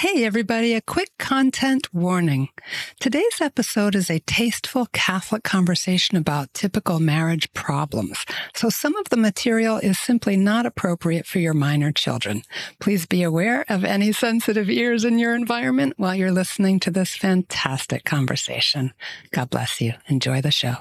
Hey, everybody, a quick content warning. Today's episode is a tasteful Catholic conversation about typical marriage problems. So some of the material is simply not appropriate for your minor children. Please be aware of any sensitive ears in your environment while you're listening to this fantastic conversation. God bless you. Enjoy the show.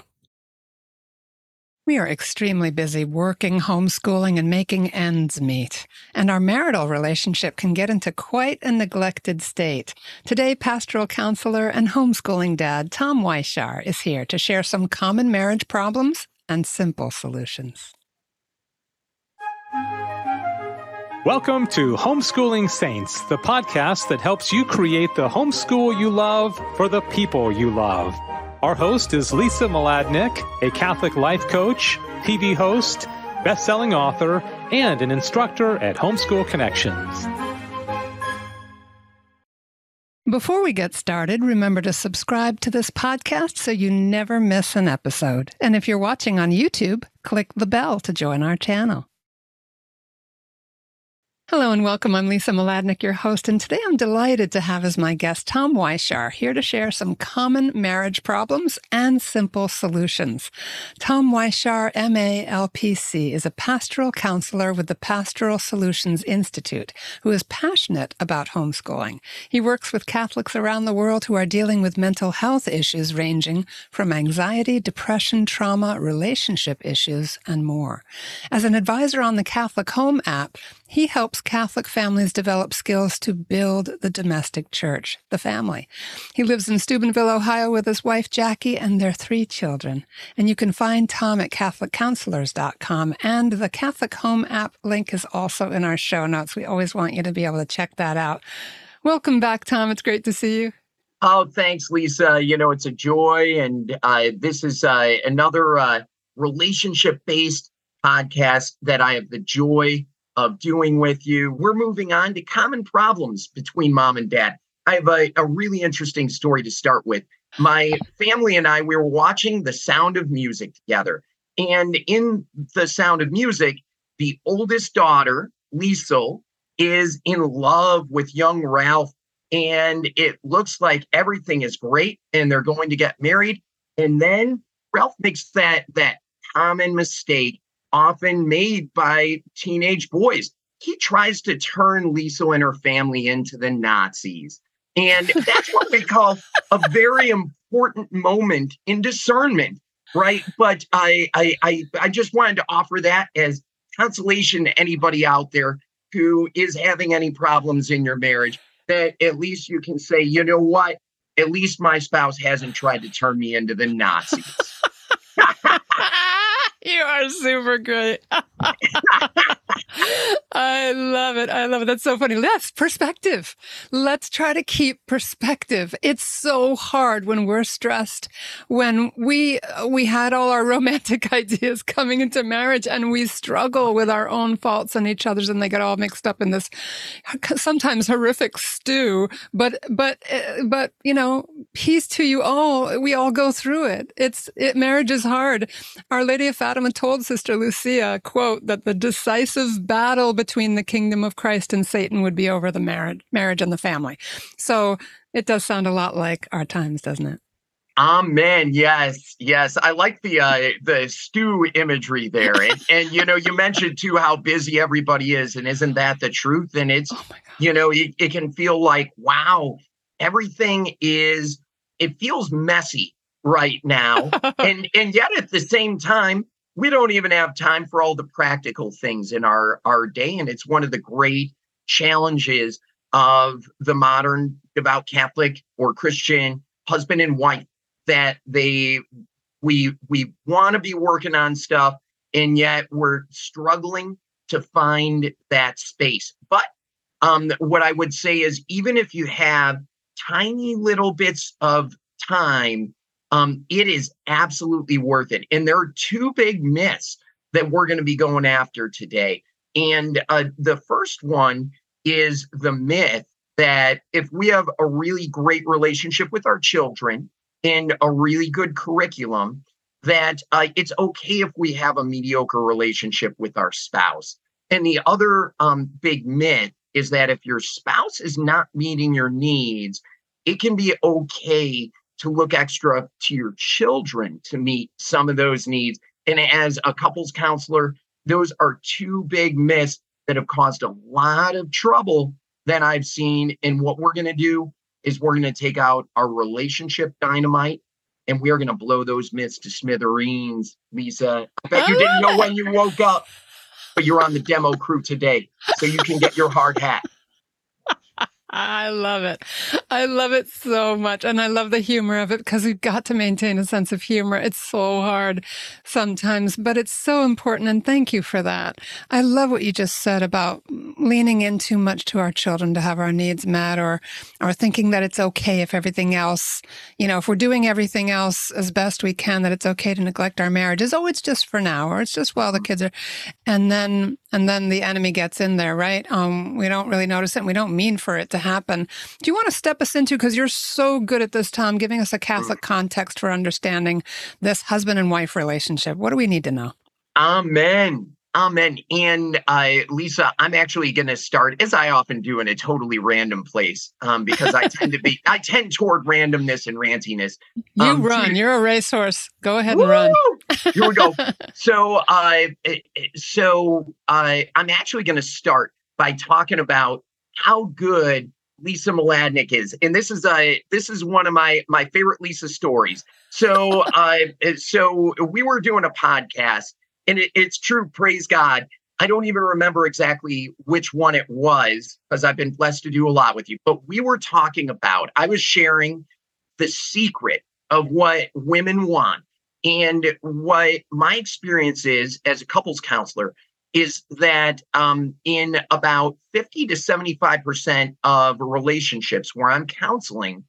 We are extremely busy working, homeschooling, and making ends meet. And our marital relationship can get into quite a neglected state. Today, pastoral counselor and homeschooling dad Tom Weishaar is here to share some common marriage problems and simple solutions. Welcome to Homeschooling Saints, the podcast that helps you create the homeschool you love for the people you love. Our host is Lisa Mladinich, a Catholic life coach, TV host, best-selling author, and an instructor at Homeschool Connections. Before we get started, remember to subscribe to this podcast so you never miss an episode. And if you're watching on YouTube, click the bell to join our channel. Hello and welcome. I'm Lisa Mladinich, your host, and today I'm delighted to have as my guest Tom Weishaar here to share some common marriage problems and simple solutions. Tom Weishaar, MALPC, is a pastoral counselor with the Pastoral Solutions Institute who is passionate about homeschooling. He works with Catholics around the world who are dealing with mental health issues ranging from anxiety, depression, trauma, relationship issues, and more. As an advisor on the CatholicHOM app, he helps Catholic families develop skills to build the domestic church, the family. He lives in Steubenville, Ohio with his wife Jackie and their three children. And you can find Tom at CatholicCounselors.com. And the CatholicHOM app link is also in our show notes. We always want you to be able to check that out. Welcome back, Tom. It's great to see you. Oh, thanks, Lisa. You know, it's a joy. And uh, this is uh, another uh, relationship based podcast that I have the joy of doing with you. We're moving on to common problems between mom and dad. I have a, a really interesting story to start with. My family and I, we were watching The Sound of Music together. And in The Sound of Music, the oldest daughter, Liesl, is in love with young Rolf. And it looks like everything is great and they're going to get married. And then Rolf makes that that common mistake often made by teenage boys. He tries to turn Liesl and her family into the Nazis. And that's what we call a very important moment in discernment, right? But I, I, I, I just wanted to offer that as consolation to anybody out there who is having any problems in your marriage. That at least you can say, you know what? At least my spouse hasn't tried to turn me into the Nazis. You are super great. I love it. I love it. That's so funny. Yes, perspective. Let's try to keep perspective. It's so hard when we're stressed, when we we had all our romantic ideas coming into marriage and we struggle with our own faults and each other's and they get all mixed up in this sometimes horrific stew. But but eh, but you know, peace to you all. We all go through it. It's it marriage is hard. Our Lady of Fatima told Sister Lucia, quote, that the decisive battle between the kingdom of Christ and Satan would be over the marriage, marriage and the family. So it does sound a lot like our times, doesn't it? Amen. Yes, yes. I like the uh, the stew imagery there, and, and you know, you mentioned too how busy everybody is, and isn't that the truth? And it's, oh you know, it, it can feel like wow, everything is. It feels messy right now, and and yet at the same time, we don't even have time for all the practical things in our our day and it's one of the great challenges of the modern devout catholic or christian husband and wife that they we we want to be working on stuff and yet we're struggling to find that space. But um what i would say is even if you have tiny little bits of time um, it is absolutely worth it. And there are two big myths that we're going to be going after today. And uh, the first one is the myth that if we have a really great relationship with our children and a really good curriculum, that uh, it's okay if we have a mediocre relationship with our spouse. And the other um, big myth is that if your spouse is not meeting your needs, it can be okay to look extra to your children to meet some of those needs. And as a couples counselor, those are two big myths that have caused a lot of trouble that I've seen. And what we're going to do is we're going to take out our relationship dynamite and we are going to blow those myths to smithereens. Lisa, I bet you didn't know when you woke up, but you're on the demo crew today, so you can get your hard hat. I love it. I love it so much. And I love the humor of it because we've got to maintain a sense of humor. It's so hard sometimes, but it's so important. And thank you for that. I love what you just said about leaning in too much to our children to have our needs met or, or thinking that it's okay if everything else, you know, if we're doing everything else as best we can, that it's okay to neglect our marriages. Oh, it's just for now, or it's just while the kids are, and then, and then the enemy gets in there, right? Um, we don't really notice it we don't mean for it to happen. Do you want to step us into, because you're so good at this, Tom, giving us a Catholic context for understanding this husband and wife relationship? What do we need to know? Amen. Amen. And uh, Lisa, I'm actually going to start, as I often do, in a totally random place um, because I tend to be, I tend toward randomness and rantiness. You um, run. To, You're a racehorse. Go ahead and woo! run. Here we go. so, uh, so uh, I'm actually going to start by talking about how good Lisa Mladinich is, and this is a this is one of my my favorite Lisa stories. So, uh, so we were doing a podcast, and it, it's true. Praise God. I don't even remember exactly which one it was because I've been blessed to do a lot with you. But we were talking about. I was sharing the secret of what women want and what my experience is as a couples counselor is that um, in about 50 to 75% of relationships where I'm counseling,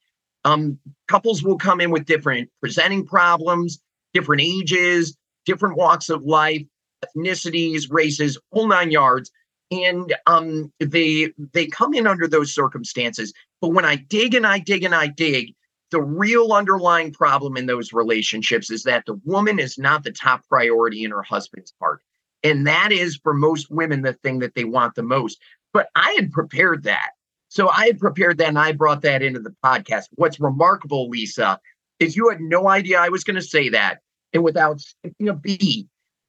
um, couples will come in with different presenting problems, different ages, different walks of life, ethnicities, races, whole nine yards. And um, they they come in under those circumstances. But when I dig and I dig and I dig, the real underlying problem in those relationships is that the woman is not the top priority in her husband's heart. And that is for most women the thing that they want the most. But I had prepared that. So I had prepared that and I brought that into the podcast. What's remarkable, Lisa, is you had no idea I was going to say that. And without skipping a beat,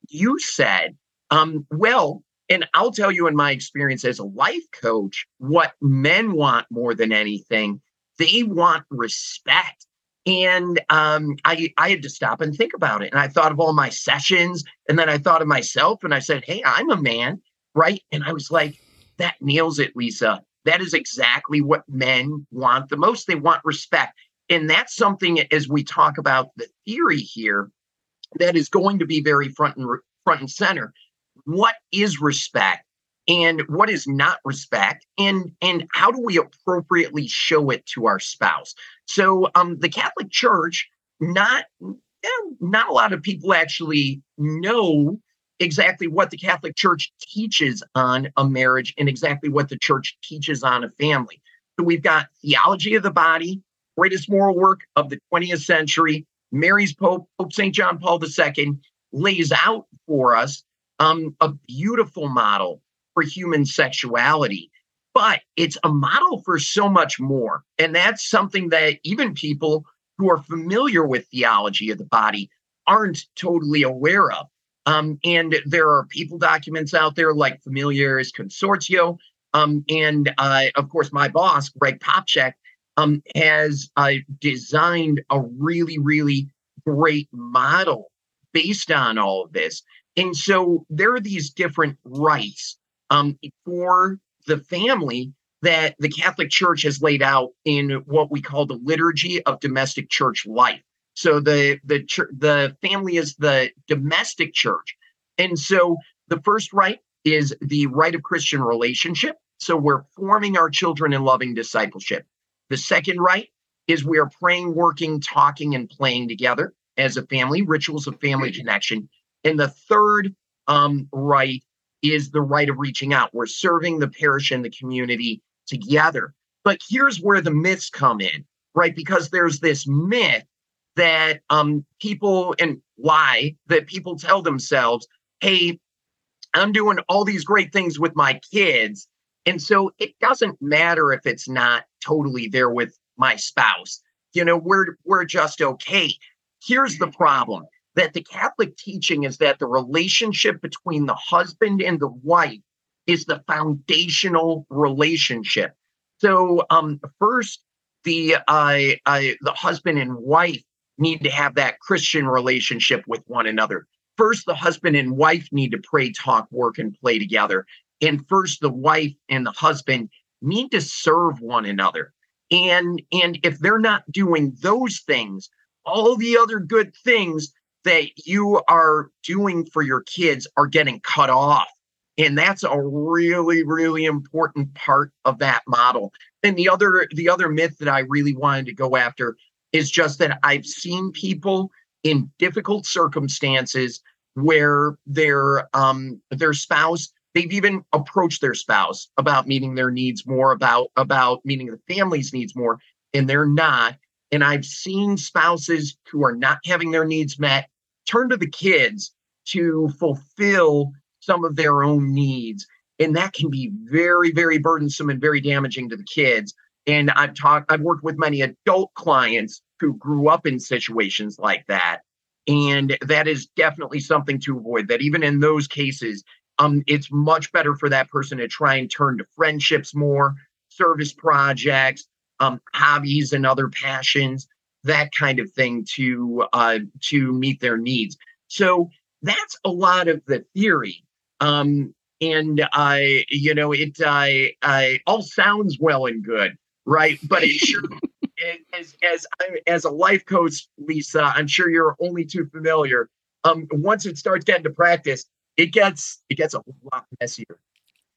you said, um, well, and I'll tell you in my experience as a life coach, what men want more than anything, they want respect. And um, I, I had to stop and think about it. And I thought of all my sessions. And then I thought of myself and I said, Hey, I'm a man. Right. And I was like, That nails it, Lisa. That is exactly what men want the most. They want respect. And that's something, as we talk about the theory here, that is going to be very front and front and center. What is respect? And what is not respect and and how do we appropriately show it to our spouse? So um the catholic church not not a lot of people actually know exactly what the catholic church teaches on a marriage and exactly what the church teaches on a family. So we've got theology of the body greatest moral work of the 20th century mary's pope pope st john paul ii lays out for us um, a beautiful model for human sexuality, but it's a model for so much more. And that's something that even people who are familiar with theology of the body aren't totally aware of. Um, and there are people documents out there like Familiaris Consortio. Um, and uh, of course, my boss, Greg Popcak, um, has uh, designed a really, really great model based on all of this. And so there are these different rights um, for the family that the Catholic Church has laid out in what we call the liturgy of domestic church life. So the the the family is the domestic church, and so the first right is the right of Christian relationship. So we're forming our children in loving discipleship. The second right is we are praying, working, talking, and playing together as a family, rituals of family connection. And the third um, right is the right of reaching out. We're serving the parish and the community together. But here's where the myths come in, right? Because there's this myth that um, people and lie that people tell themselves, hey, I'm doing all these great things with my kids. And so it doesn't matter if it's not totally there with my spouse. You know, we're we're just okay. Here's the problem that the Catholic teaching is that the relationship between the husband and the wife is the foundational relationship. So, um, first, the uh, the husband and wife need to have that Christian relationship with one another. First, the husband and wife need to pray, talk, work, and play together. And first, the wife and the husband need to serve one another. And and if they're not doing those things, all the other good things that you are doing for your kids are getting cut off. And that's a really, really important part of that model. And the other the other myth that I really wanted to go after is just that I've seen people in difficult circumstances where their um their spouse they've even approached their spouse about meeting their needs more about about meeting the family's needs more and they're not and i've seen spouses who are not having their needs met turn to the kids to fulfill some of their own needs. And that can be very very burdensome and very damaging to the kids. And i've talked i've worked with many adult clients who grew up in situations like that. And that is definitely something to avoid that even in those cases um, it's much better for that person to try and turn to friendships more, service projects, um, hobbies and other passions, that kind of thing to uh, to meet their needs. So that's a lot of the theory. Um, and I, you know, it I, I all sounds well and good, right? But it sure, as as as a life coach, Lisa, I'm sure you're only too familiar. Um, once it starts getting to practice, it gets it gets a lot messier.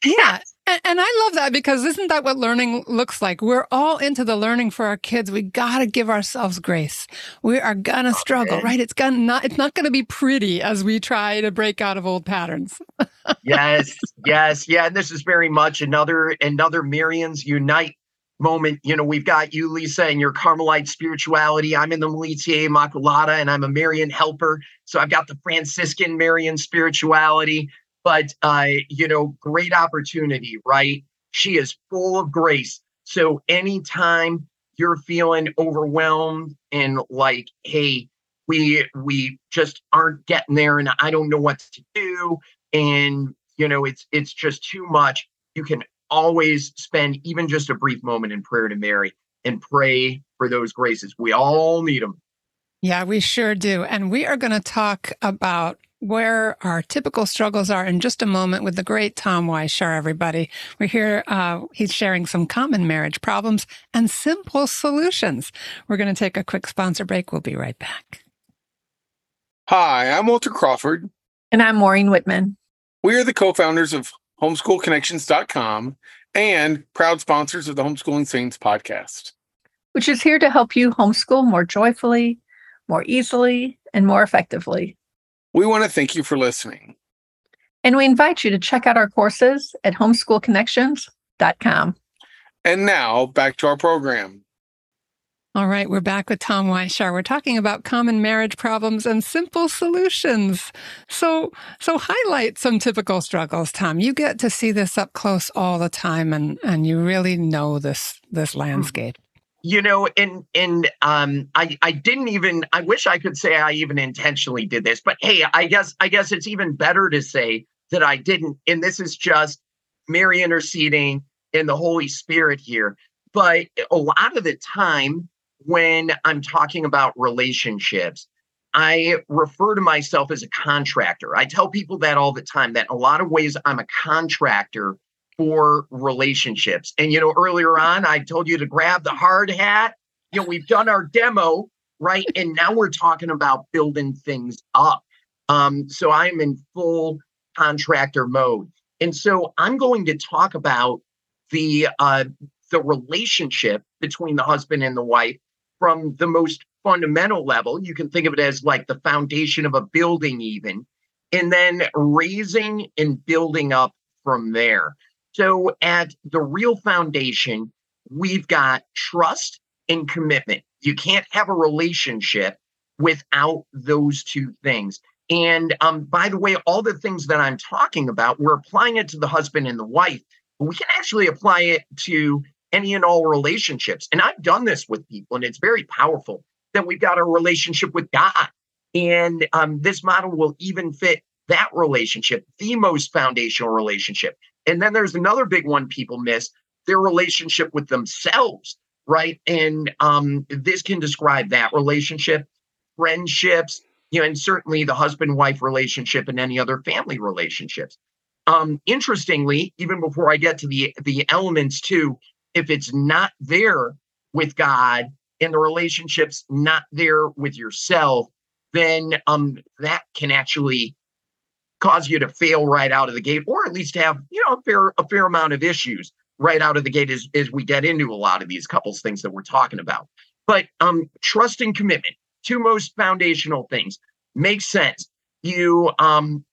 Yeah. And, and, I love that because isn't that what learning looks like? We're all into the learning for our kids. We got to give ourselves grace. We are going to oh, struggle, right? It's gonna not, it's not going to be pretty as we try to break out of old patterns. yes. Yes. Yeah. And this is very much another, another Marians Unite moment. You know, we've got you, Lisa, and your Carmelite spirituality. I'm in the Militia Immaculata and I'm a Marian helper. So I've got the Franciscan Marian spirituality. But, uh, you know, great opportunity, right? She is full of grace. So anytime you're feeling overwhelmed and like, hey, we we just aren't getting there and I don't know what to do and you know it's it's just too much you can always spend even just a brief moment in prayer to Mary and pray for those graces. We all need them. Yeah, we sure do. And we are going to talk about where our typical struggles are in just a moment with the great Tom Weishaar, everybody. We're here, uh, he's sharing some common marriage problems and simple solutions. We're going to take a quick sponsor break. We'll be right back. Hi, I'm Walter Crawford. And I'm Maureen Wittmann. We are the co founders of homeschoolconnections.com, and proud sponsors of the Homeschooling Saints podcast, which is here to help you homeschool more joyfully, more easily, and more effectively. We want to thank you for listening. And we invite you to check out our courses at homeschoolconnections.com. And now back to our program. All right, we're back with Tom Weishaar. We're talking about common marriage problems and simple solutions. So, so highlight some typical struggles, Tom. You get to see this up close all the time, and and you really know this this hmm. landscape. You know, and and um, I I didn't even. I wish I could say I even intentionally did this, but hey, I guess I guess it's even better to say that I didn't. And this is just Mary interceding in the Holy Spirit here. But a lot of the time when I'm talking about relationships, I refer to myself as a contractor. I tell people that all the time that a lot of ways I'm a contractor for relationships. And you know, earlier on I told you to grab the hard hat. You know, we've done our demo, right? And now we're talking about building things up. Um, so I'm in full contractor mode. And so I'm going to talk about the uh, the relationship between the husband and the wife from the most fundamental level. You can think of it as like the foundation of a building, even, and then raising and building up from there. So, at the real foundation, we've got trust and commitment. You can't have a relationship without those two things. And um, by the way, all the things that I'm talking about, we're applying it to the husband and the wife. but we can actually apply it to any and all relationships. And I've done this with people, and it's very powerful that we've got a relationship with God. And um, this model will even fit that relationship, the most foundational relationship. And then there's another big one people miss their relationship with themselves, right? And um, this can describe that relationship, friendships, you know, and certainly the husband wife relationship and any other family relationships. Um, interestingly, even before I get to the the elements too, if it's not there with God and the relationship's not there with yourself, then um that can actually cause you to fail right out of the gate, or at least have you know a fair a fair amount of issues right out of the gate as, as we get into a lot of these couples things that we're talking about. But um trust and commitment, two most foundational things, makes sense. You um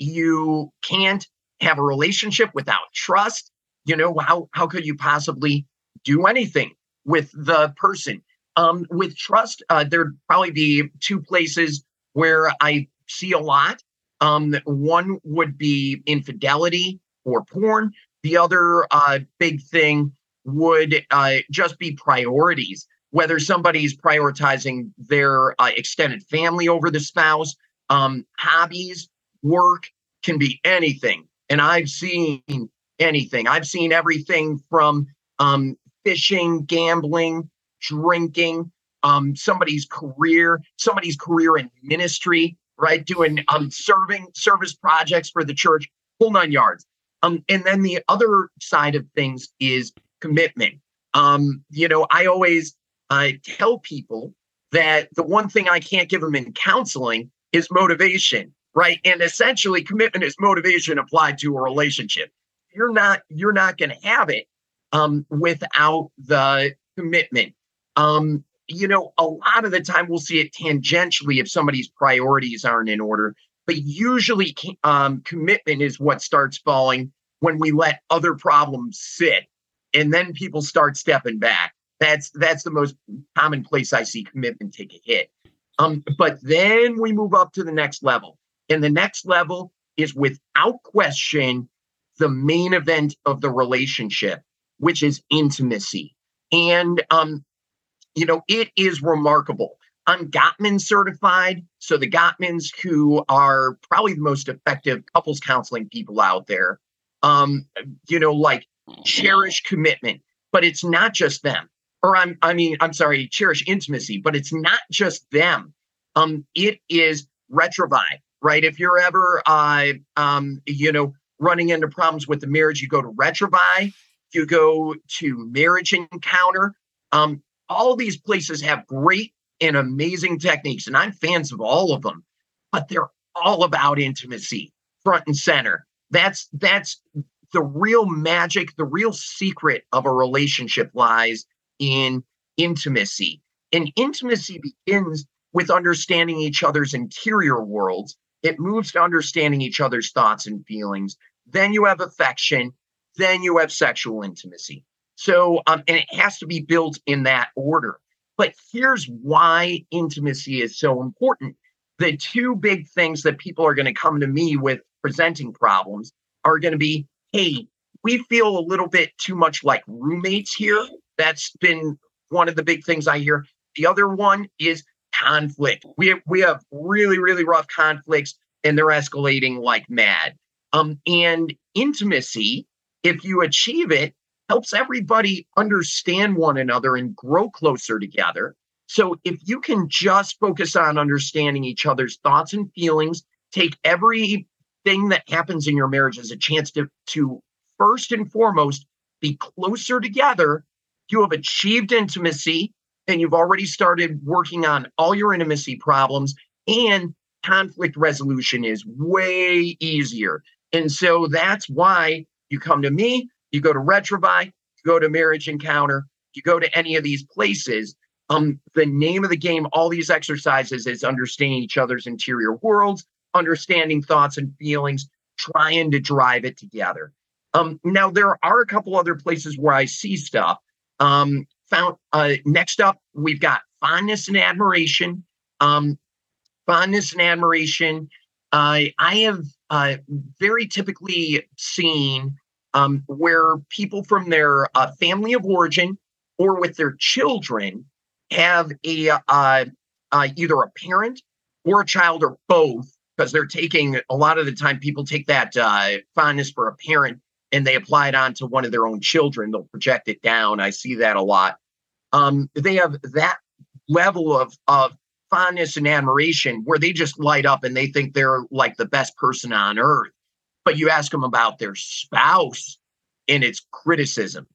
you can't have a relationship without trust. You know, how how could you possibly do anything with the person? Um, with trust, uh, there'd probably be two places where I see a lot. Um, one would be infidelity or porn. The other uh, big thing would uh, just be priorities, whether somebody's prioritizing their uh, extended family over the spouse, um, hobbies, work can be anything. And I've seen anything. I've seen everything from um, fishing, gambling, drinking, um, somebody's career, somebody's career in ministry, right? Doing um, serving service projects for the church, whole nine yards. Um, and then the other side of things is commitment. Um, you know, I always uh, tell people that the one thing I can't give them in counseling is motivation, right? And essentially, commitment is motivation applied to a relationship. You're not you're not going to have it um, without the commitment. Um, you know, a lot of the time we'll see it tangentially if somebody's priorities aren't in order, but usually um, commitment is what starts falling when we let other problems sit, and then people start stepping back. That's that's the most common place I see commitment take a hit. Um, but then we move up to the next level, and the next level is without question the main event of the relationship, which is intimacy. And um, you know, it is remarkable. I'm Gottman certified. So the Gottmans, who are probably the most effective couples counseling people out there, um, you know, like cherish commitment, but it's not just them. Or I'm, I mean, I'm sorry, cherish intimacy, but it's not just them. Um, it is Retrouvaille, right? If you're ever, uh, um, you know, running into problems with the marriage, you go to Retrouvaille, you go to marriage encounter. Um, all these places have great and amazing techniques, and I'm fans of all of them, but they're all about intimacy, front and center. That's that's the real magic, the real secret of a relationship lies in intimacy. And intimacy begins with understanding each other's interior worlds. It moves to understanding each other's thoughts and feelings. Then you have affection. Then you have sexual intimacy. So, um, and it has to be built in that order. But here's why intimacy is so important. The two big things that people are going to come to me with presenting problems are going to be hey, we feel a little bit too much like roommates here. That's been one of the big things I hear. The other one is conflict. We have, we have really, really rough conflicts and they're escalating like mad. Um, and intimacy, if you achieve it, helps everybody understand one another and grow closer together. So if you can just focus on understanding each other's thoughts and feelings, take everything that happens in your marriage as a chance to, to first and foremost be closer together, you have achieved intimacy and you've already started working on all your intimacy problems and conflict resolution is way easier. And so that's why you come to me you go to Retrouvaille, you go to Marriage Encounter, you go to any of these places. Um, the name of the game, all these exercises is understanding each other's interior worlds, understanding thoughts and feelings, trying to drive it together. Um, now there are a couple other places where I see stuff. Um, found uh, next up, we've got fondness and admiration. Um, fondness and admiration. Uh, I have uh, very typically seen um, where people from their uh, family of origin or with their children have a uh, uh, either a parent or a child or both because they're taking a lot of the time people take that uh, fondness for a parent and they apply it onto one of their own children. They'll project it down. I see that a lot. Um, they have that level of of fondness and admiration where they just light up and they think they're like the best person on earth but you ask them about their spouse and it's criticism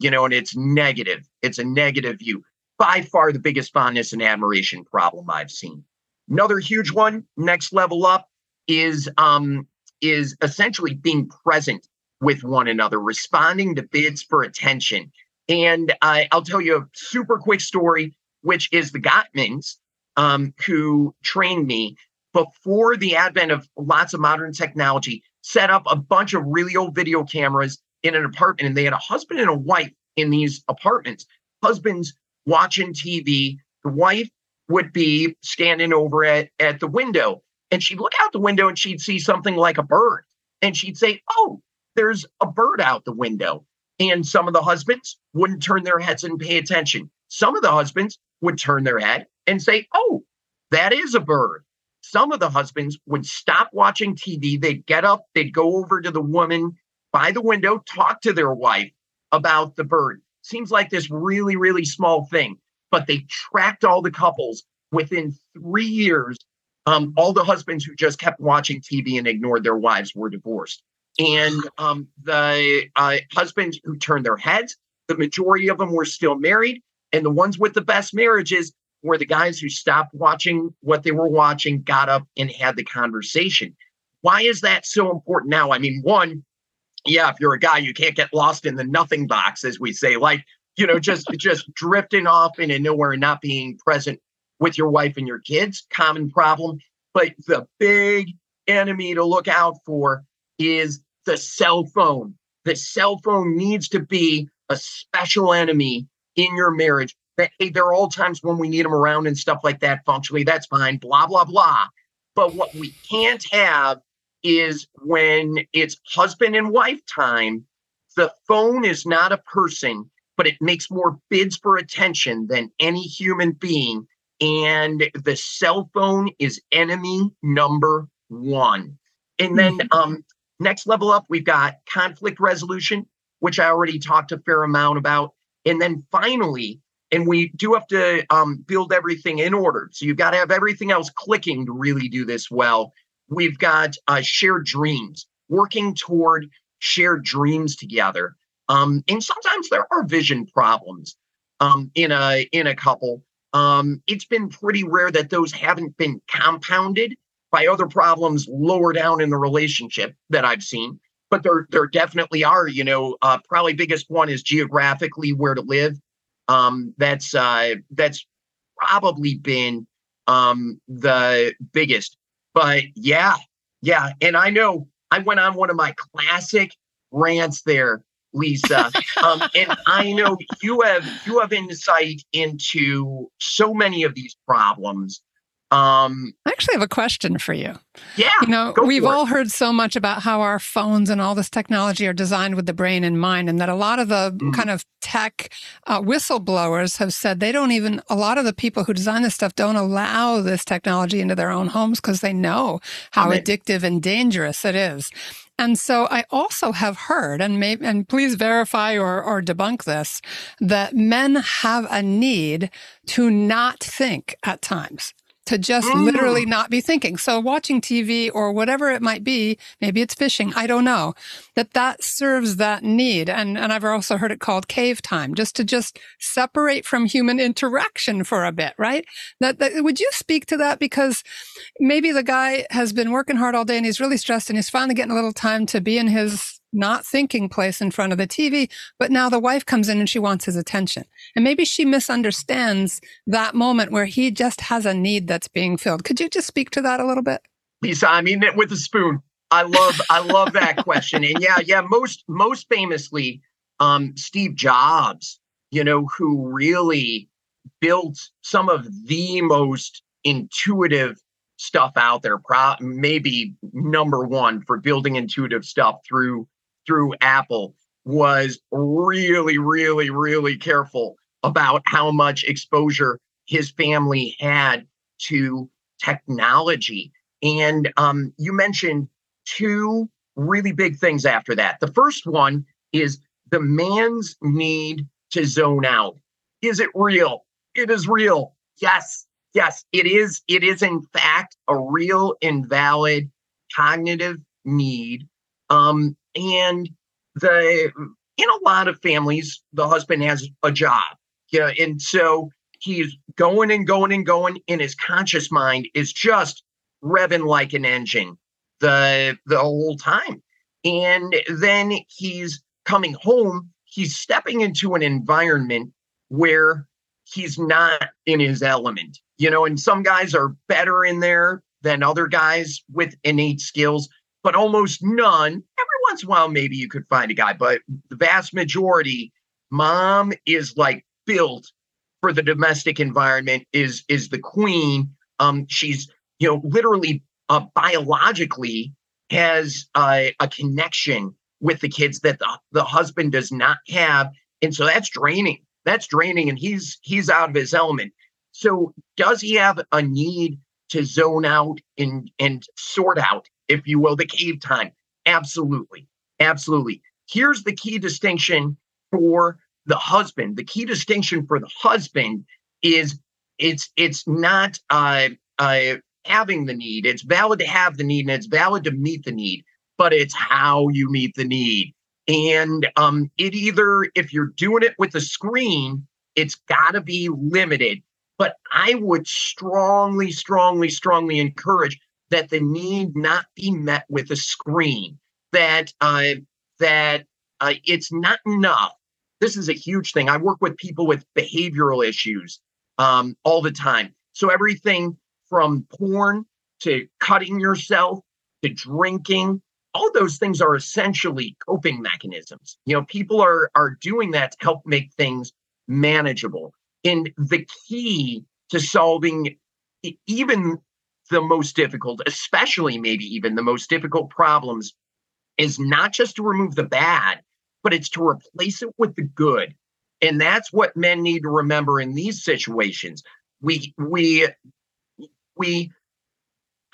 you know and it's negative. It's a negative view. By far the biggest fondness and admiration problem i've seen. Another huge one next level up is um is essentially being present with one another responding to bids for attention. And I, i'll tell you a super quick story which is the gottmans um, who trained me before the advent of lots of modern technology, set up a bunch of really old video cameras in an apartment. And they had a husband and a wife in these apartments. Husband's watching TV. The wife would be standing over at, at the window and she'd look out the window and she'd see something like a bird. And she'd say, Oh, there's a bird out the window. And some of the husbands wouldn't turn their heads and pay attention. Some of the husbands would turn their head and say, Oh, that is a bird. Some of the husbands would stop watching TV. They'd get up, they'd go over to the woman by the window, talk to their wife about the bird. Seems like this really, really small thing, but they tracked all the couples within three years. Um, all the husbands who just kept watching TV and ignored their wives were divorced. And um, the uh, husbands who turned their heads, the majority of them were still married. And the ones with the best marriages were the guys who stopped watching what they were watching, got up and had the conversation. Why is that so important now? I mean, one, yeah, if you're a guy, you can't get lost in the nothing box, as we say, like, you know, just just drifting off into nowhere and not being present with your wife and your kids, common problem. But the big enemy to look out for is the cell phone. The cell phone needs to be a special enemy in your marriage that hey, there are all times when we need them around and stuff like that functionally, that's fine, blah, blah, blah. But what we can't have is when it's husband and wife time, the phone is not a person, but it makes more bids for attention than any human being. And the cell phone is enemy number one. And then mm-hmm. um, next level up, we've got conflict resolution, which I already talked a fair amount about. And then finally, and we do have to um, build everything in order. So you've got to have everything else clicking to really do this well. We've got uh, shared dreams, working toward shared dreams together. Um, and sometimes there are vision problems um, in a in a couple. Um, it's been pretty rare that those haven't been compounded by other problems lower down in the relationship that I've seen. But there there definitely are. You know, uh, probably biggest one is geographically where to live um, that's uh, that's probably been um, the biggest. But yeah, yeah, and I know I went on one of my classic rants there, Lisa, um, and I know you have you have insight into so many of these problems um, I actually have a question for you. Yeah. You know, we've all heard so much about how our phones and all this technology are designed with the brain in mind, and that a lot of the mm. kind of tech uh, whistleblowers have said they don't even, a lot of the people who design this stuff don't allow this technology into their own homes because they know how addictive and dangerous it is. And so I also have heard, and maybe, and please verify or, or debunk this, that men have a need to not think at times to just mm. literally not be thinking. So watching TV or whatever it might be, maybe it's fishing, I don't know, that that serves that need. And, and I've also heard it called cave time, just to just separate from human interaction for a bit, right? That, that would you speak to that? Because maybe the guy has been working hard all day and he's really stressed and he's finally getting a little time to be in his not thinking place in front of the TV, but now the wife comes in and she wants his attention. And maybe she misunderstands that moment where he just has a need that's being filled. Could you just speak to that a little bit? Lisa, I mean it with a spoon. I love I love that question. And yeah, yeah, most most famously, um, Steve Jobs, you know, who really built some of the most intuitive stuff out there, pro- maybe number one for building intuitive stuff through through Apple was really, really, really careful about how much exposure his family had to technology. And um, you mentioned two really big things after that. The first one is the man's need to zone out. Is it real? It is real. Yes, yes, it is. It is, in fact, a real invalid cognitive need. Um, and the in a lot of families, the husband has a job. Yeah, and so he's going and going and going, and his conscious mind is just revving like an engine the the whole time. And then he's coming home, he's stepping into an environment where he's not in his element. You know, and some guys are better in there than other guys with innate skills, but almost none. Once in a while, maybe you could find a guy, but the vast majority, mom is like built for the domestic environment, is is the queen. Um, she's you know literally uh, biologically has a, a connection with the kids that the, the husband does not have and so that's draining. That's draining and he's he's out of his element. So does he have a need to zone out and and sort out if you will the cave time absolutely absolutely here's the key distinction for the husband the key distinction for the husband is it's it's not uh, uh having the need. It's valid to have the need and it's valid to meet the need, but it's how you meet the need. And um, it either, if you're doing it with a screen, it's got to be limited. But I would strongly, strongly, strongly encourage that the need not be met with a screen. That uh, that uh, it's not enough. This is a huge thing. I work with people with behavioral issues um, all the time. So everything from porn to cutting yourself to drinking all those things are essentially coping mechanisms you know people are are doing that to help make things manageable and the key to solving even the most difficult especially maybe even the most difficult problems is not just to remove the bad but it's to replace it with the good and that's what men need to remember in these situations we we we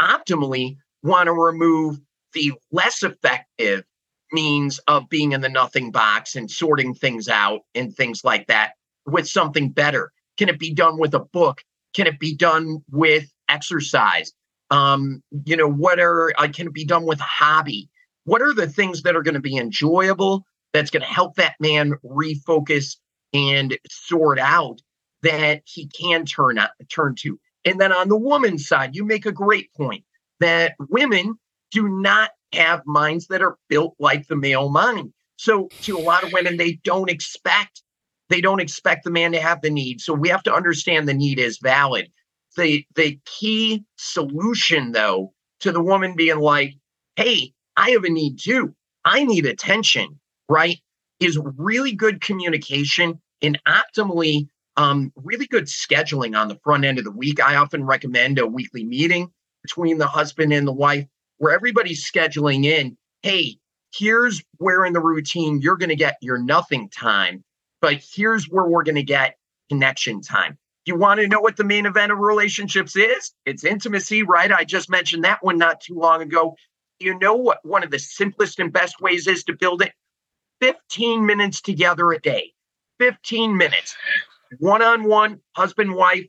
optimally want to remove the less effective means of being in the nothing box and sorting things out and things like that with something better. Can it be done with a book? Can it be done with exercise? Um, you know, what are uh, can it be done with a hobby? What are the things that are going to be enjoyable? That's going to help that man refocus and sort out that he can turn out, turn to. And then on the woman's side, you make a great point that women do not have minds that are built like the male mind. So to a lot of women, they don't expect they don't expect the man to have the need. So we have to understand the need is valid. The the key solution though to the woman being like, hey, I have a need too. I need attention, right? Is really good communication and optimally um, really good scheduling on the front end of the week. I often recommend a weekly meeting between the husband and the wife where everybody's scheduling in hey, here's where in the routine you're going to get your nothing time, but here's where we're going to get connection time. You want to know what the main event of relationships is? It's intimacy, right? I just mentioned that one not too long ago. You know what one of the simplest and best ways is to build it? 15 minutes together a day. 15 minutes one on one, husband, wife,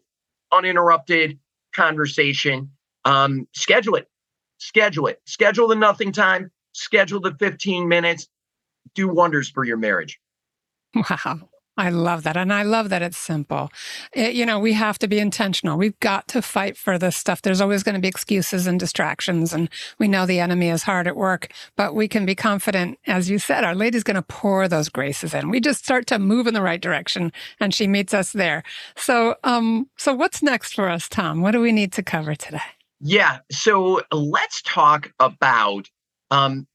uninterrupted conversation. Um, schedule it, schedule it, schedule the nothing time, schedule the 15 minutes, do wonders for your marriage. Wow. I love that. And I love that it's simple. It, you know, we have to be intentional. We've got to fight for this stuff. There's always going to be excuses and distractions. And we know the enemy is hard at work, but we can be confident, as you said, our lady's going to pour those graces in. We just start to move in the right direction and she meets us there. So, um, so what's next for us, Tom? What do we need to cover today? Yeah. So let's talk about, um,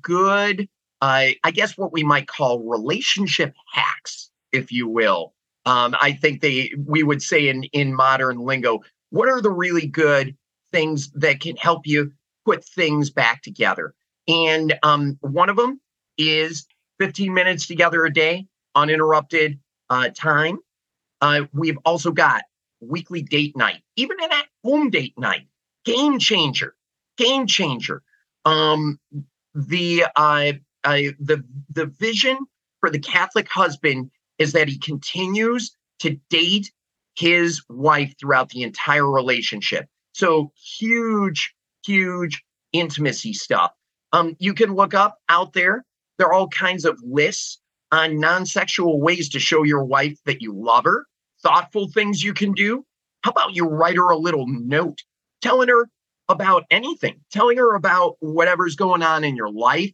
good, uh, I guess what we might call relationship hacks if you will. Um, I think they we would say in in modern lingo, what are the really good things that can help you put things back together? And um, one of them is 15 minutes together a day, uninterrupted uh, time. Uh, we've also got weekly date night, even an at home date night. Game changer, game changer. Um, the uh, uh, the the vision for the Catholic husband is that he continues to date his wife throughout the entire relationship. So huge, huge intimacy stuff. Um, you can look up out there. There are all kinds of lists on non-sexual ways to show your wife that you love her. Thoughtful things you can do. How about you write her a little note telling her about anything, telling her about whatever's going on in your life,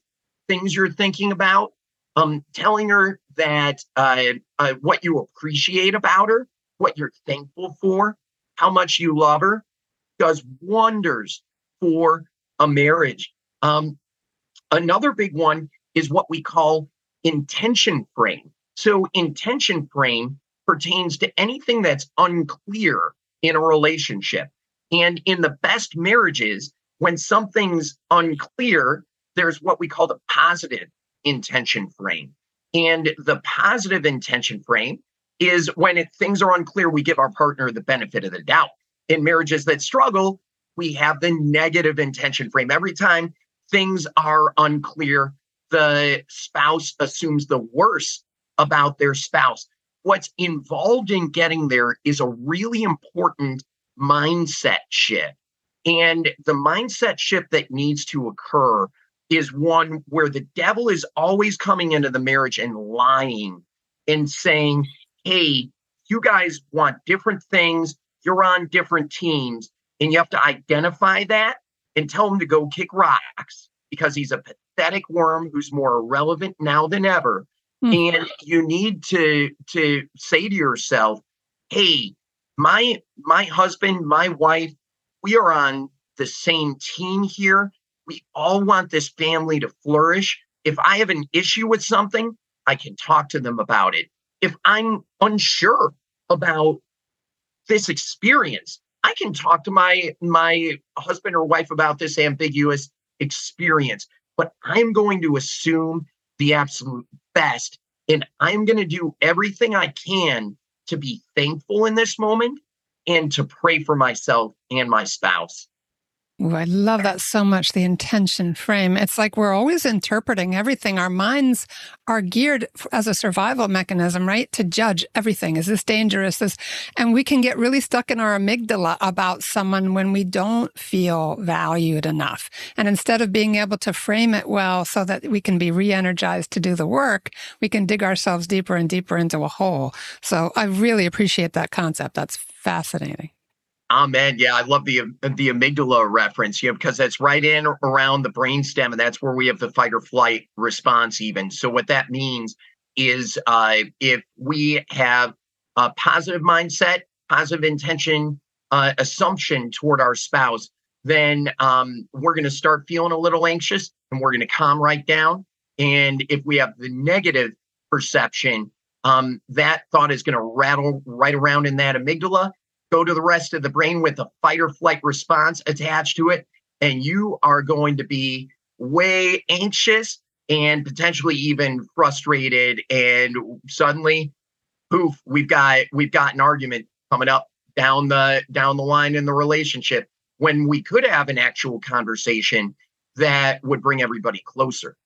things you're thinking about, um, telling her that uh, uh, what you appreciate about her, what you're thankful for, how much you love her, does wonders for a marriage. Um, another big one is what we call intention frame. So, intention frame pertains to anything that's unclear in a relationship. And in the best marriages, when something's unclear, there's what we call the positive intention frame. And the positive intention frame is when it, things are unclear, we give our partner the benefit of the doubt. In marriages that struggle, we have the negative intention frame. Every time things are unclear, the spouse assumes the worst about their spouse. What's involved in getting there is a really important mindset shift. And the mindset shift that needs to occur is one where the devil is always coming into the marriage and lying and saying, hey, you guys want different things, you're on different teams, and you have to identify that and tell him to go kick rocks because he's a pathetic worm who's more irrelevant now than ever. Mm. And you need to to say to yourself, hey, my my husband, my wife, we are on the same team here. We all want this family to flourish. If I have an issue with something, I can talk to them about it. If I'm unsure about this experience, I can talk to my my husband or wife about this ambiguous experience, but I'm going to assume the absolute best and I'm going to do everything I can to be thankful in this moment and to pray for myself and my spouse. Ooh, I love that so much. The intention frame. It's like we're always interpreting everything. Our minds are geared as a survival mechanism, right? To judge everything. Is this dangerous? This, and we can get really stuck in our amygdala about someone when we don't feel valued enough. And instead of being able to frame it well so that we can be re-energized to do the work, we can dig ourselves deeper and deeper into a hole. So I really appreciate that concept. That's fascinating. Amen. Yeah, I love the the amygdala reference, you know, because that's right in around the brainstem, and that's where we have the fight or flight response. Even so, what that means is, uh, if we have a positive mindset, positive intention, uh, assumption toward our spouse, then um, we're going to start feeling a little anxious, and we're going to calm right down. And if we have the negative perception, um, that thought is going to rattle right around in that amygdala go to the rest of the brain with a fight or flight response attached to it. And you are going to be way anxious and potentially even frustrated. And suddenly, poof, we've got we've got an argument coming up down the down the line in the relationship when we could have an actual conversation that would bring everybody closer.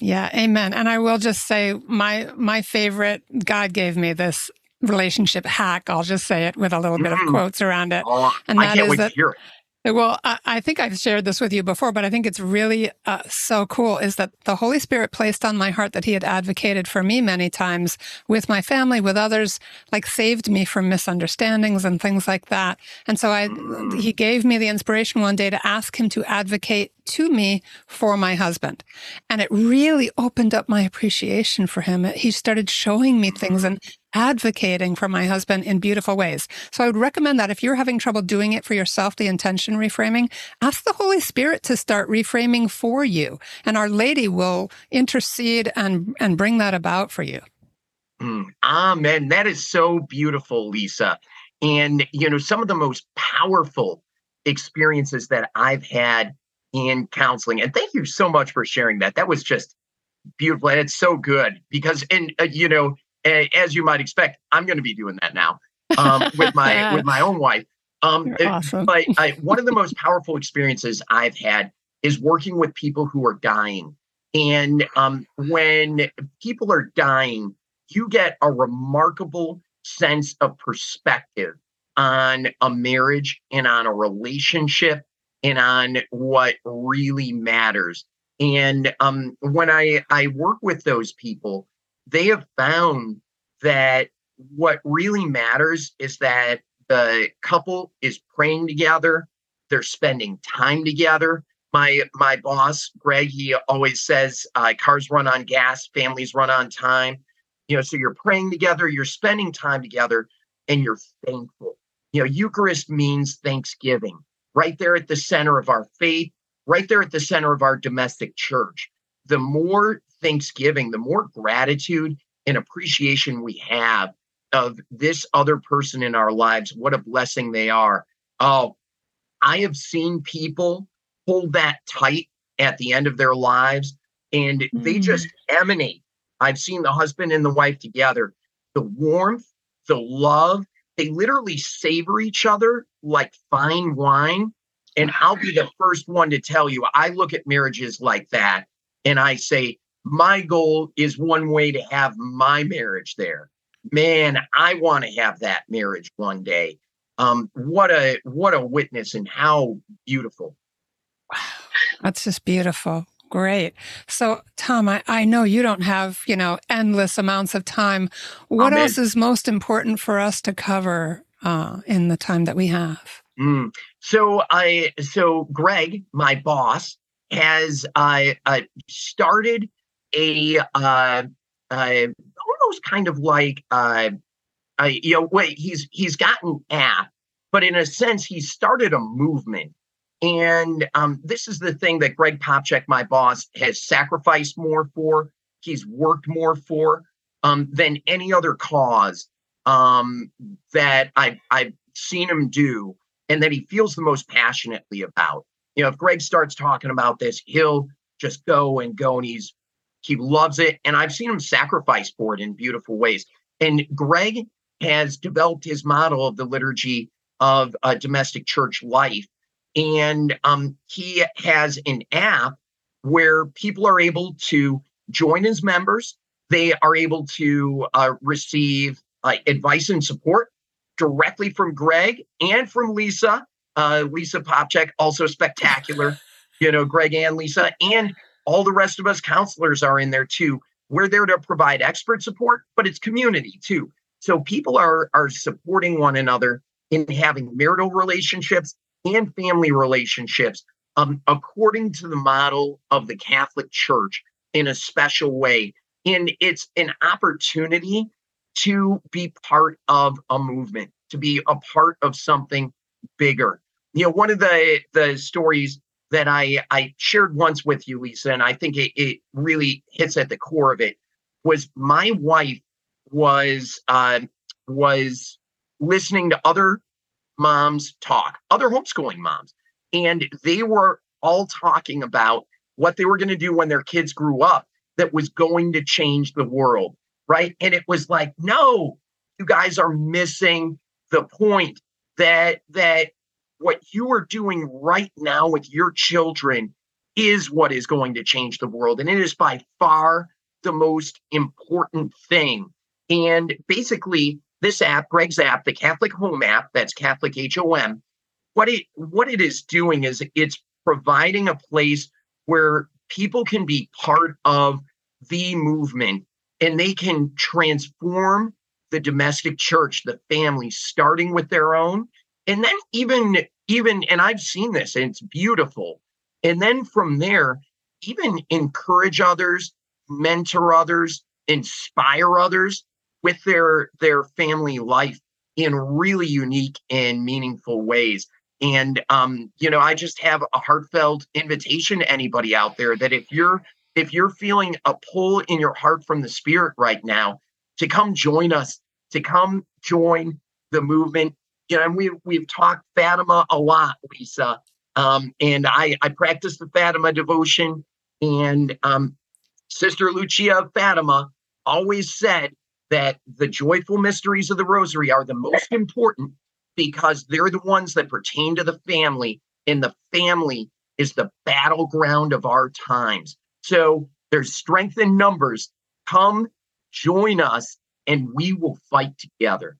Yeah, amen. And I will just say my my favorite God gave me this relationship hack. I'll just say it with a little mm. bit of mm. quotes around it. Oh, and that is that, well, I, I, think I've shared this with you before, but I think it's really uh, so cool is that the Holy Spirit placed on my heart that He had advocated for me many times with my family, with others, like saved me from misunderstandings and things like that. And so I, He gave me the inspiration one day to ask Him to advocate to me for my husband. And it really opened up my appreciation for him. He started showing me things and advocating for my husband in beautiful ways. So I would recommend that if you're having trouble doing it for yourself, the intention reframing, ask the Holy Spirit to start reframing for you. And Our Lady will intercede and, and bring that about for you. Mm, amen. That is so beautiful, Lisa. And, you know, some of the most powerful experiences that I've had in counseling, and thank you so much for sharing that. That was just beautiful. And it's so good because, and uh, you know, as you might expect, I'm going to be doing that now um, with my with my own wife. Um, awesome. But I, one of the most powerful experiences I've had is working with people who are dying. And um, when people are dying, you get a remarkable sense of perspective on a marriage and on a relationship and on what really matters. And um, when I, I work with those people, they have found that what really matters is that the couple is praying together, they're spending time together. My my boss, Greg, he always says uh, cars run on gas, families run on time. You know, so you're praying together, you're spending time together, and you're thankful. You know, Eucharist means thanksgiving, right there at the center of our faith, right there at the center of our domestic church. The more thanksgiving, the more gratitude and appreciation we have of this other person in our lives, what a blessing they are. Oh, I have seen people hold that tight at the end of their lives and mm. they just emanate. I've seen the husband and the wife together, the warmth, the love, they literally savor each other like fine wine. And I'll be the first one to tell you, I look at marriages like that and I say, my goal is one way to have my marriage there. Man, I want to have that marriage one day. Um, what a what a witness and how beautiful. Wow, that's just beautiful. Great. So, Tom, I, I know you don't have, you know, endless amounts of time. What Amen. else is most important for us to cover uh, in the time that we have? Mm. So, I, so Greg, my boss, has uh, uh, started a uh, almost kind of like uh, uh, you know wait he's he's got an app, but in a sense he started a movement. And um, this is the thing that Greg Popcak, my boss, has sacrificed more for. He's worked more for um, than any other cause um, that I've, I've seen him do and that he feels the most passionately about. You know, if Greg starts talking about this, he'll just go and go and he's he loves it. And I've seen him sacrifice for it in beautiful ways. And Greg has developed his model of the liturgy of a domestic church life. And um, he has an app where people are able to join as members. They are able to uh, receive uh, advice and support directly from Greg and from Lisa. Uh, Lisa Popcak, also spectacular. You know, Greg and Lisa. And all the rest of us counselors are in there too. We're there to provide expert support, but it's community too. So people are are supporting one another in having marital relationships and family relationships um, according to the model of the Catholic Church in a special way. And it's an opportunity to be part of a movement, to be a part of something bigger. You know, one of the the stories that I, I shared once with you, Lisa, and I think it, it really hits at the core of it, was my wife was uh, was listening to other moms talk, other homeschooling moms, and they were all talking about what they were going to do when their kids grew up that was going to change the world, right? And it was like, no, you guys are missing the point that that what you are doing right now with your children is what is going to change the world. And it is by far the most important thing. And basically, this app, Greg's app, the CatholicHOM app, that's Catholic H O M, what it what it is doing is it's providing a place where people can be part of the movement and they can transform the domestic church, the family, starting with their own. And then even even and i've seen this and it's beautiful. And then from there even encourage others mentor others inspire others with their their family life in really unique and meaningful ways. And um you know i just have a heartfelt invitation to anybody out there that if you're if you're feeling a pull in your heart from the spirit right now to come join us to come join the movement you know, and we we've talked Fatima a lot, Lisa. Um, and I I practice the Fatima devotion, and um, Sister Lucia of Fatima always said that the joyful mysteries of the rosary are the most important because they're the ones that pertain to the family, and the family is the battleground of our times. So there's strength in numbers. Come join us, and we will fight together.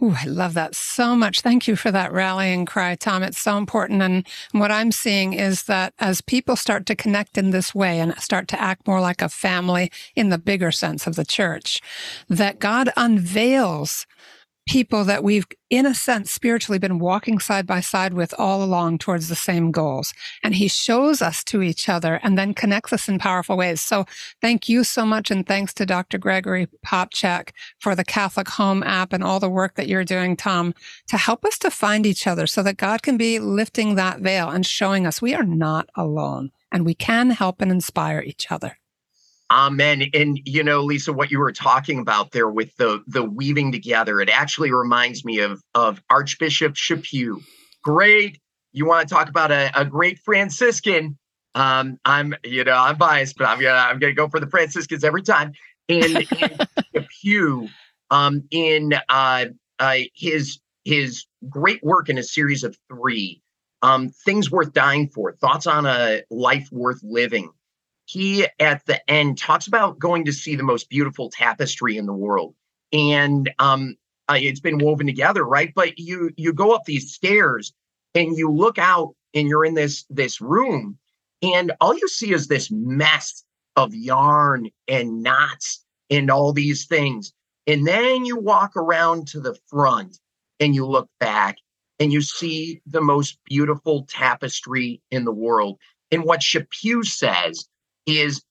Ooh, I love that so much. Thank you for that rallying cry, Tom. It's so important. And what I'm seeing is that as people start to connect in this way and start to act more like a family in the bigger sense of the church, that God unveils people that we've, in a sense, spiritually been walking side by side with all along towards the same goals. And he shows us to each other and then connects us in powerful ways. So thank you so much. And thanks to Dr. Gregory Popcak for the CatholicHOM app and all the work that you're doing, Tom, to help us to find each other so that God can be lifting that veil and showing us we are not alone and we can help and inspire each other. Amen. And you know, Lisa, what you were talking about there with the the weaving together, it actually reminds me of of Archbishop Chaput. Great. You want to talk about a, a great Franciscan? Um, I'm, you know, I'm biased, but I'm gonna I'm gonna go for the Franciscans every time. And, and Chaput, um, in uh, uh, his his great work in a series of three, um, things worth dying for, thoughts on a life worth living he at the end talks about going to see the most beautiful tapestry in the world. And um uh, it's been woven together right? But you you go up these stairs and you look out and you're in this this room and all you see is this mess of yarn and knots and all these things. And then you walk around to the front and you look back and you see the most beautiful tapestry in the world. And what Chaput says is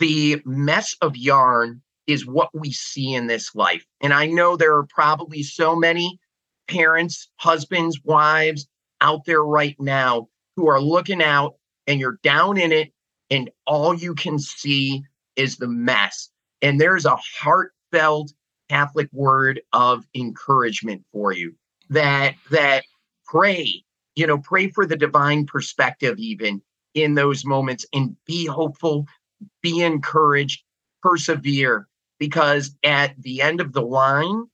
the mess of yarn is what we see in this life. And I know there are probably so many parents, husbands, wives out there right now who are looking out and you're down in it and all you can see is the mess. And there's a heartfelt Catholic word of encouragement for you that that pray, you know, pray for the divine perspective even in those moments and be hopeful, be encouraged, persevere, because at the end of the line,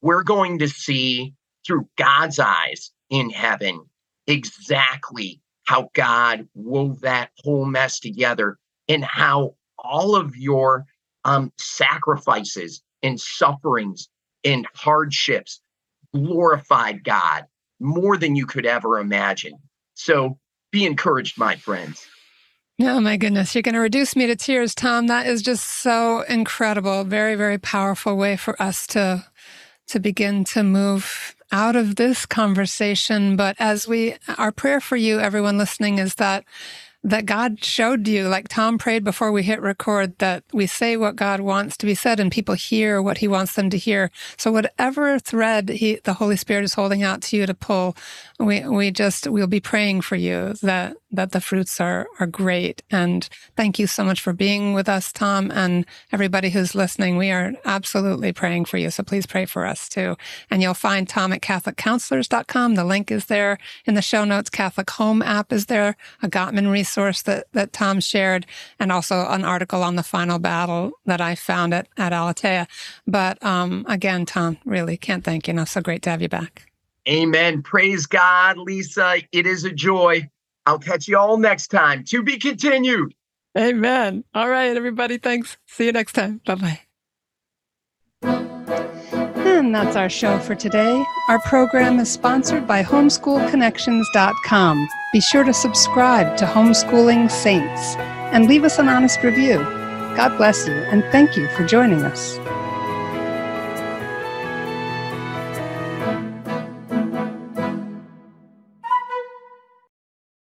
we're going to see through God's eyes in heaven exactly how God wove that whole mess together and how all of your um, sacrifices and sufferings and hardships glorified God more than you could ever imagine. So be encouraged, my friends. Oh my goodness, you're going to reduce me to tears, Tom. That is just so incredible. Very, very powerful way for us to to begin to move out of this conversation. But as we, our prayer for you, everyone listening, is that that God showed you, like Tom prayed before we hit record, that we say what God wants to be said and people hear what he wants them to hear. So whatever thread he, the Holy Spirit is holding out to you to pull, we, we just, we'll be praying for you that that the fruits are are great. And thank you so much for being with us, Tom, and everybody who's listening. We are absolutely praying for you. So please pray for us too. And you'll find Tom at CatholicCounselors.com. The link is there in the show notes. CatholicHOM app is there, a Gottman resource that, that Tom shared, and also an article on the final battle that I found at, at Aleteia. But um, again, Tom, really can't thank you enough. So great to have you back. Amen. Praise God, Lisa. It is a joy. I'll catch you all next time. To be continued. Amen. All right, everybody. Thanks. See you next time. Bye bye. And that's our show for today. Our program is sponsored by homeschoolconnections.com. Be sure to subscribe to Homeschooling Saints and leave us an honest review. God bless you and thank you for joining us.